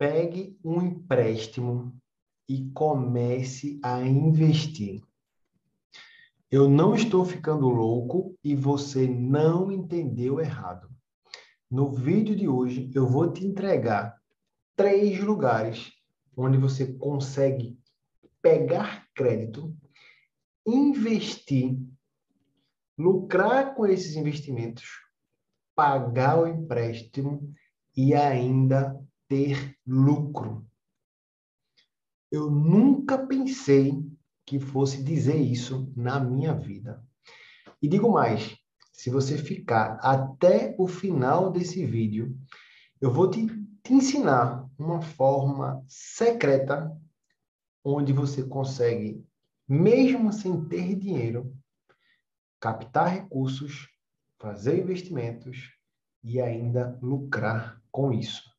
Pegue um empréstimo e comece a investir. Eu não estou ficando louco e você não entendeu errado. No vídeo de hoje, eu vou te entregar três lugares onde você consegue pegar crédito, investir, lucrar com esses investimentos, pagar o empréstimo e ainda ter lucro. Eu nunca pensei que fosse dizer isso na minha vida. E digo mais, se você ficar até o final desse vídeo, eu vou te, te ensinar uma forma secreta onde você consegue, mesmo sem ter dinheiro, captar recursos, fazer investimentos e ainda lucrar com isso.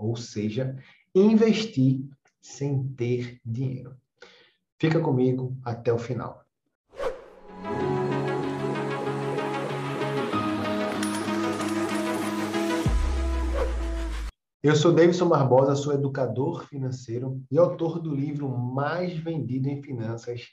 Ou seja, investir sem ter dinheiro. Fica comigo até o final. Eu sou Davidson Barbosa, sou educador financeiro e autor do livro mais vendido em finanças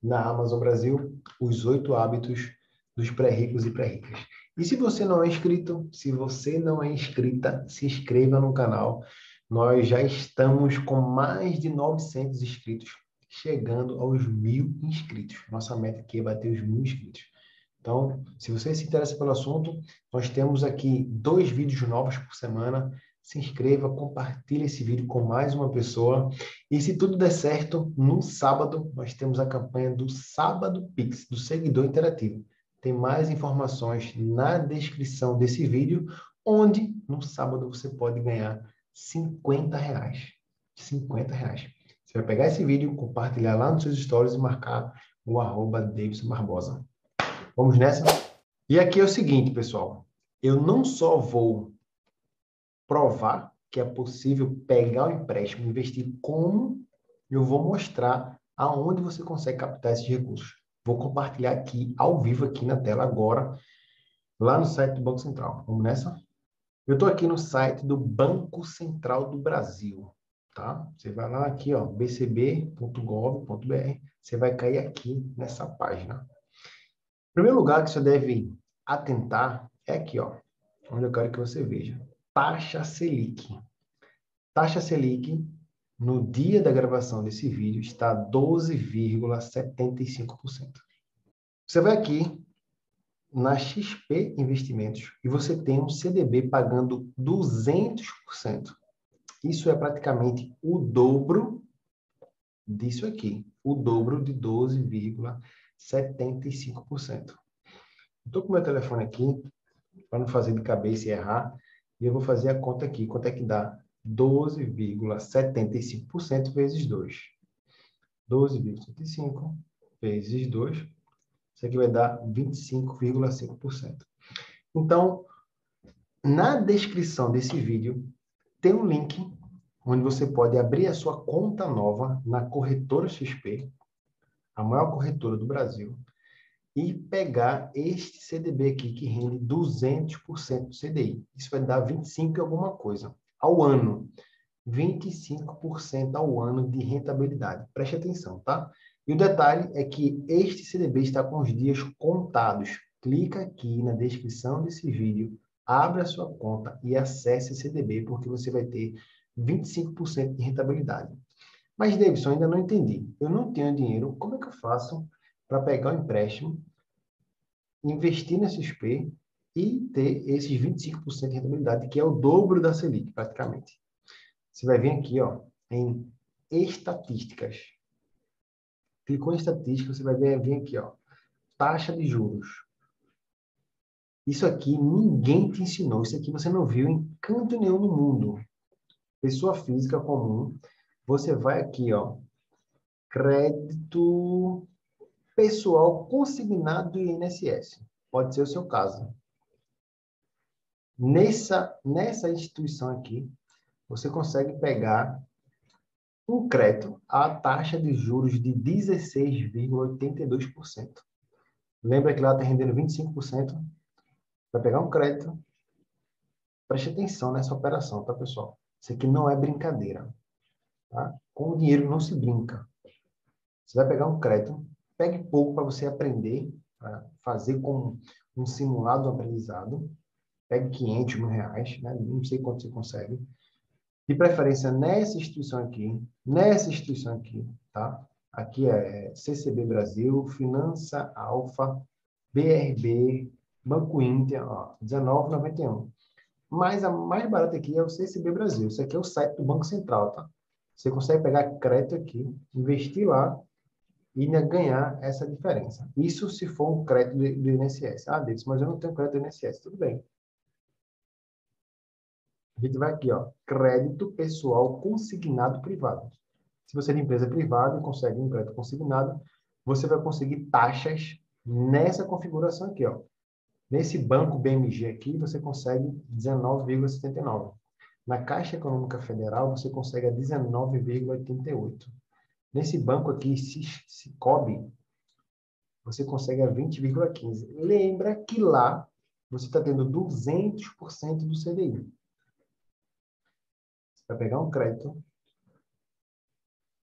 na Amazon Brasil, Os Oito Hábitos dos Pré-Ricos e Pré-Ricas. E se você não é inscrito, se você não é inscrita, se inscreva no canal. Nós já estamos com mais de 900 inscritos chegando aos mil inscritos. Nossa meta aqui é bater os mil inscritos. Então, se você se interessa pelo assunto, nós temos aqui dois vídeos novos por semana. Se inscreva, compartilhe esse vídeo com mais uma pessoa. E se tudo der certo, no sábado, nós temos a campanha do Sábado Pix, do Seguidor Interativo. Tem mais informações na descrição desse vídeo, onde no sábado você pode ganhar 50 reais. 50 reais. Você vai pegar esse vídeo, compartilhar lá nos seus stories e marcar o arroba Davidson Barbosa. Vamos nessa? E aqui é o seguinte, pessoal. Eu não só vou provar que é possível pegar o empréstimo investir como eu vou mostrar aonde você consegue captar esses recursos. Vou compartilhar aqui, ao vivo, aqui na tela agora, lá no site do Banco Central. Vamos nessa? Eu estou aqui no site do Banco Central do Brasil tá? Você vai lá aqui, ó, bcb.gov.br, você vai cair aqui nessa página. O primeiro lugar que você deve atentar é aqui, ó, onde eu quero que você veja. Taxa Selic. Taxa Selic, no dia da gravação desse vídeo, está 12,75%. Você vai aqui na XP Investimentos e você tem um CDB pagando 200%. Isso é praticamente o dobro disso aqui, o dobro de 12,75%. Estou com meu telefone aqui, para não fazer de cabeça e errar, e eu vou fazer a conta aqui, quanto é que dá? 12,75% vezes 2. 12,75 vezes 2, isso aqui vai dar 25,5%. Então, na descrição desse vídeo, tem um link onde você pode abrir a sua conta nova na corretora XP, a maior corretora do Brasil, e pegar este CDB aqui que rende 200% do CDI. Isso vai dar 25 e alguma coisa ao ano. 25% ao ano de rentabilidade. Preste atenção, tá? E o detalhe é que este CDB está com os dias contados. Clica aqui na descrição desse vídeo abra a sua conta e acesse CDB, porque você vai ter 25% de rentabilidade. Mas, Davidson, ainda não entendi. Eu não tenho dinheiro, como é que eu faço para pegar o um empréstimo, investir na XP e ter esses 25% de rentabilidade, que é o dobro da Selic, praticamente? Você vai vir aqui, ó, em estatísticas. Clicou em estatísticas, você vai vir aqui, ó, taxa de juros. Isso aqui ninguém te ensinou, isso aqui você não viu em canto nenhum no mundo. Pessoa física comum, você vai aqui, ó, crédito pessoal consignado do INSS. Pode ser o seu caso. Nessa, nessa instituição aqui, você consegue pegar um crédito a taxa de juros de 16,82%. Lembra que lá está rendendo 25%? vai pegar um crédito. Preste atenção nessa operação, tá, pessoal? Isso aqui não é brincadeira. Tá? Com o dinheiro não se brinca. Você vai pegar um crédito, pegue pouco para você aprender, para fazer com um simulado de aprendizado. Pegue 500 mil reais, né? não sei quanto você consegue. De preferência nessa instituição aqui, nessa instituição aqui, tá? Aqui é CCB Brasil, Finança Alfa, BRB, Banco Inter, ó, 19,91. Mas a mais barata aqui é o CCB Brasil. Isso aqui é o site do Banco Central, tá? Você consegue pegar crédito aqui, investir lá e ganhar essa diferença. Isso se for um crédito do, do INSS. Ah, Deus, mas eu não tenho crédito do INSS. Tudo bem. A gente vai aqui, ó, crédito pessoal consignado privado. Se você é de empresa privada e consegue um crédito consignado, você vai conseguir taxas nessa configuração aqui, ó. Nesse banco BMG aqui, você consegue 19,79. Na Caixa Econômica Federal, você consegue a 19,88. Nesse banco aqui, Cicobi, você consegue a 20,15. Lembra que lá você está tendo 200% do CDI. Vai pegar um crédito,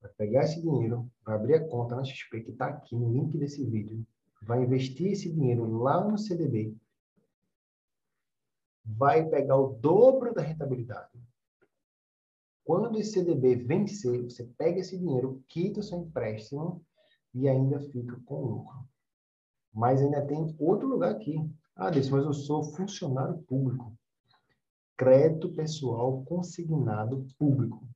vai pegar esse dinheiro, vai abrir a conta na XP, que está aqui no link desse vídeo, vai investir esse dinheiro lá no CDB, vai pegar o dobro da rentabilidade. Quando esse CDB vencer, você pega esse dinheiro, quita o seu empréstimo e ainda fica com lucro. Mas ainda tem outro lugar aqui. Ah, desse, mas eu sou funcionário público. Crédito pessoal consignado público.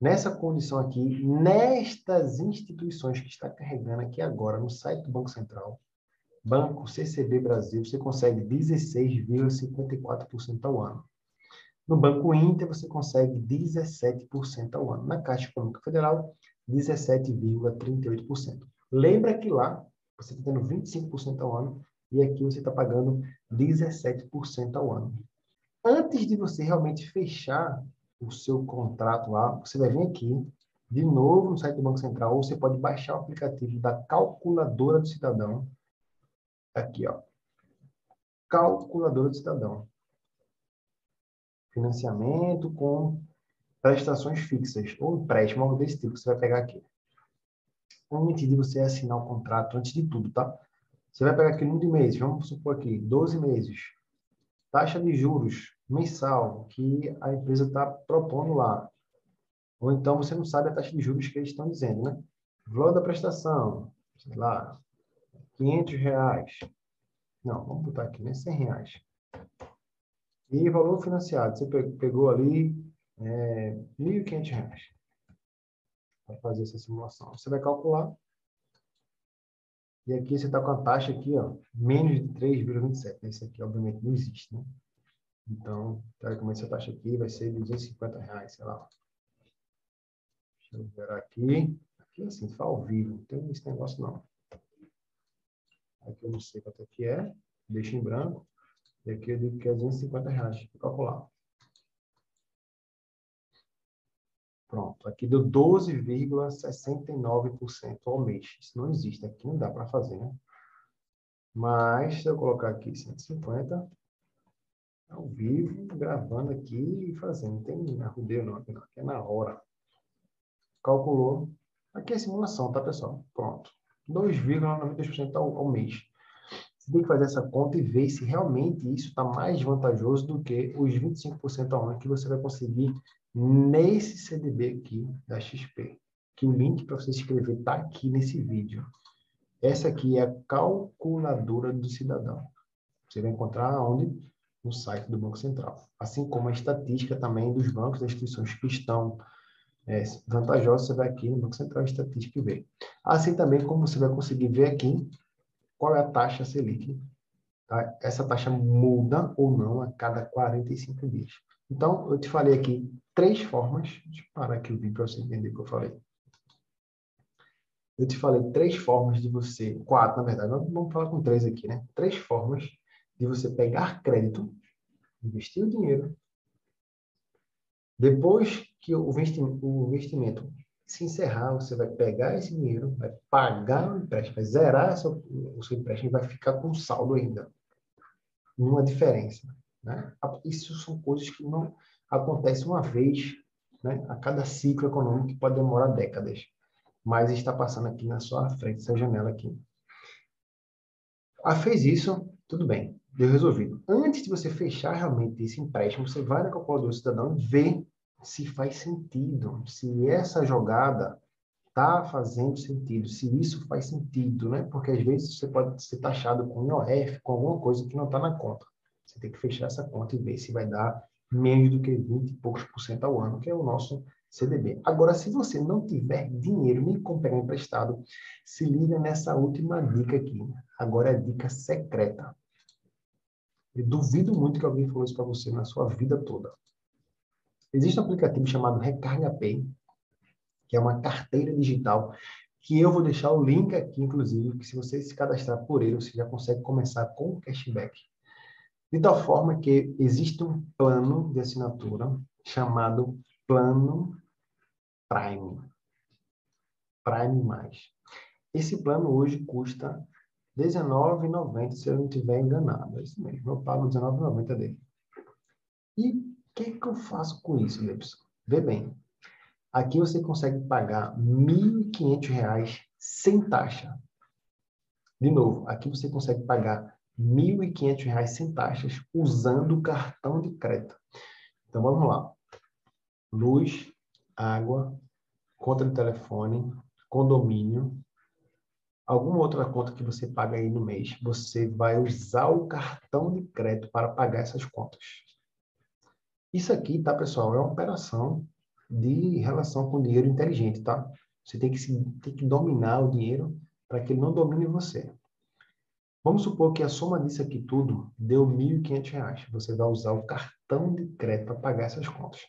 Nessa condição aqui, nestas instituições que está carregando aqui agora no site do Banco Central, Banco CCB Brasil, você consegue 16,54% ao ano. No Banco Inter, você consegue 17% ao ano. Na Caixa Econômica Federal, 17,38%. Lembra que lá você está tendo 25% ao ano e aqui você está pagando 17% ao ano. Antes de você realmente fechar o seu contrato lá, você vai vir aqui, de novo no site do Banco Central, ou você pode baixar o aplicativo da calculadora do cidadão. Aqui, ó. Calculadora do cidadão. Financiamento com prestações fixas, ou empréstimo, algo desse tipo que você vai pegar aqui. Antes de você assinar o contrato, antes de tudo, tá? Você vai pegar aqui no de meses, vamos supor aqui, 12 meses. Taxa de juros, mensal que a empresa está propondo lá. Ou então você não sabe a taxa de juros que eles estão dizendo, né? Valor da prestação, sei lá, 500 reais. Não, vamos botar aqui, né? 100 reais. E valor financiado, você pegou ali é, 1.500 reais para fazer essa simulação. Você vai calcular. E aqui você está com a taxa aqui, ó, menos de 3,27. Esse aqui, obviamente, não existe, né? Então, teoricamente, essa taxa aqui vai ser 250 reais, sei lá. Deixa eu ver aqui. Aqui, assim, está ao vivo. Não tem esse negócio, não. Aqui eu não sei quanto é que é. Deixa em branco. E aqui eu digo que é 250 reais. Vou calcular. Pronto. Aqui deu 12,69% ao mês. Isso não existe. Aqui não dá para fazer, né? Mas, se eu colocar aqui 150, ao vivo, gravando aqui e fazendo. Não tem arrudeio não, aqui não. Aqui é na hora. Calculou. Aqui é simulação, tá, pessoal? Pronto. 2,92% ao, ao mês. Você tem que fazer essa conta e ver se realmente isso está mais vantajoso do que os 25% ao ano que você vai conseguir nesse CDB aqui da XP. Que o link para você se inscrever está aqui nesse vídeo. Essa aqui é a calculadora do cidadão. Você vai encontrar onde? no site do Banco Central, assim como a estatística também dos bancos, das instituições que estão é, vantajosas, você vai aqui no Banco Central Estatística e vê. Assim também como você vai conseguir ver aqui qual é a taxa Selic. Tá? Essa taxa muda ou não a cada 45 dias. Então, eu te falei aqui três formas, parar aqui o vídeo para você entender o que eu falei. Eu te falei três formas de você, quatro na verdade, vamos falar com três aqui, né? Três formas de você pegar crédito, investir o dinheiro, depois que o investimento se encerrar, você vai pegar esse dinheiro, vai pagar o empréstimo, vai zerar o seu empréstimo e vai ficar com saldo ainda. Nenhuma diferença. Né? Isso são coisas que não, acontece uma vez né, a cada ciclo econômico que pode demorar décadas, mas está passando aqui na sua frente, essa janela aqui. Ah, fez isso, tudo bem, deu resolvido. Antes de você fechar realmente esse empréstimo, você vai na calculadora cidadão e vê se faz sentido, se essa jogada está fazendo sentido, se isso faz sentido, né? Porque às vezes você pode ser taxado com IOF, com alguma coisa que não está na conta. Você tem que fechar essa conta e ver se vai dar menos do que 20 e poucos por cento ao ano, que é o nosso CDB. Agora, se você não tiver dinheiro nem como pegar emprestado, se liga nessa última dica aqui. Agora é dica secreta. Eu duvido muito que alguém falou isso para você na sua vida toda. Existe um aplicativo chamado Recarga Pay, que é uma carteira digital, que eu vou deixar o link aqui, inclusive, que se você se cadastrar por ele, você já consegue começar com o cashback. De tal forma que existe um plano de assinatura chamado Plano Prime. Prime Mais. Esse plano hoje custa R$19,90, se eu não estiver enganado. É isso mesmo, eu pago R$19,90 dele. E que, que eu faço com isso, Gleibson? Vê bem. Aqui você consegue pagar R$ 1.500 sem taxa. De novo, aqui você consegue pagar R$ 1.500 sem taxas usando o cartão de crédito. Então, vamos lá. Luz, água, conta de telefone, condomínio, alguma outra conta que você paga aí no mês, você vai usar o cartão de crédito para pagar essas contas. Isso aqui, tá, pessoal, é uma operação de relação com dinheiro inteligente, tá? Você tem que, se, tem que dominar o dinheiro para que ele não domine você. Vamos supor que a soma disso aqui tudo deu R$ 1.500. Você vai usar o cartão de crédito para pagar essas contas.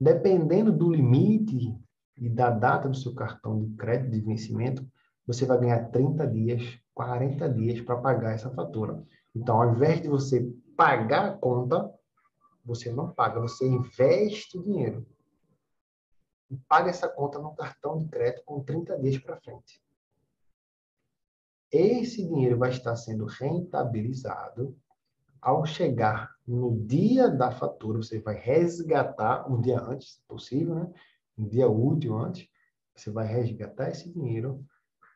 Dependendo do limite e da data do seu cartão de crédito de vencimento, você vai ganhar 30 dias, 40 dias para pagar essa fatura. Então, ao invés de você pagar a conta, você não paga, você investe o dinheiro. E paga essa conta no cartão de crédito com 30 dias para frente esse dinheiro vai estar sendo rentabilizado. Ao chegar no dia da fatura, você vai resgatar um dia antes, se possível, né? Um dia útil antes, você vai resgatar esse dinheiro,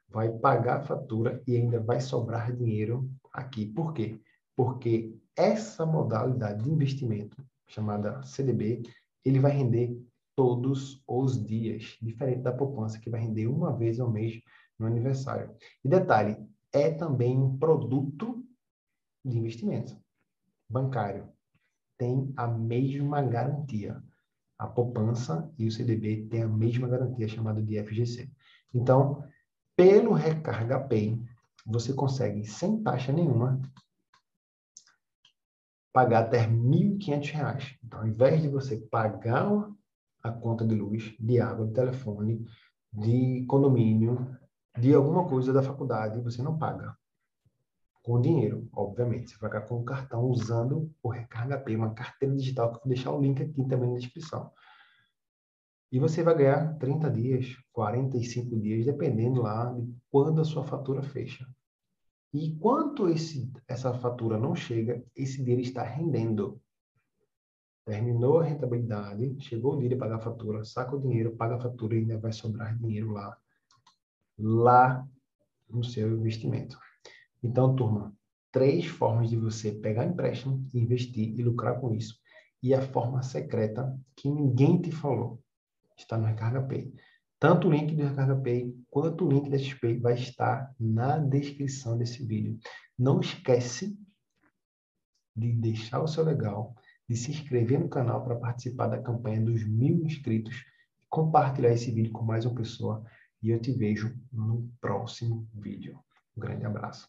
vai pagar a fatura e ainda vai sobrar dinheiro aqui. Por quê? Porque essa modalidade de investimento, chamada CDB, ele vai render todos os dias, diferente da poupança, que vai render uma vez ao mês no aniversário. E detalhe, é também um produto de investimento bancário. Tem a mesma garantia. A poupança e o CDB têm a mesma garantia, chamada de FGC. Então, pelo Recarga Pay, você consegue, sem taxa nenhuma, pagar até R$ 1.500. Então, ao invés de você pagar a conta de luz, de água, de telefone, de condomínio, de alguma coisa da faculdade, você não paga. Com dinheiro, obviamente. Você vai pagar com o cartão usando o Recarga Pay, uma carteira digital que eu vou deixar o link aqui também na descrição. E você vai ganhar 30 dias, 45 dias, dependendo lá de quando a sua fatura fecha. E quanto esse, essa fatura não chega, esse dinheiro está rendendo. Terminou a rentabilidade, chegou o dia de pagar a fatura, saca o dinheiro, paga a fatura e ainda vai sobrar dinheiro lá lá no seu investimento. Então, turma, três formas de você pegar empréstimo, investir e lucrar com isso. E a forma secreta que ninguém te falou está no Recarga Pay. Tanto o link do Recarga Pay quanto o link da XP vai estar na descrição desse vídeo. Não esquece de deixar o seu legal, de se inscrever no canal para participar da campanha dos mil inscritos, compartilhar esse vídeo com mais uma pessoa e eu te vejo no próximo vídeo. Um grande abraço.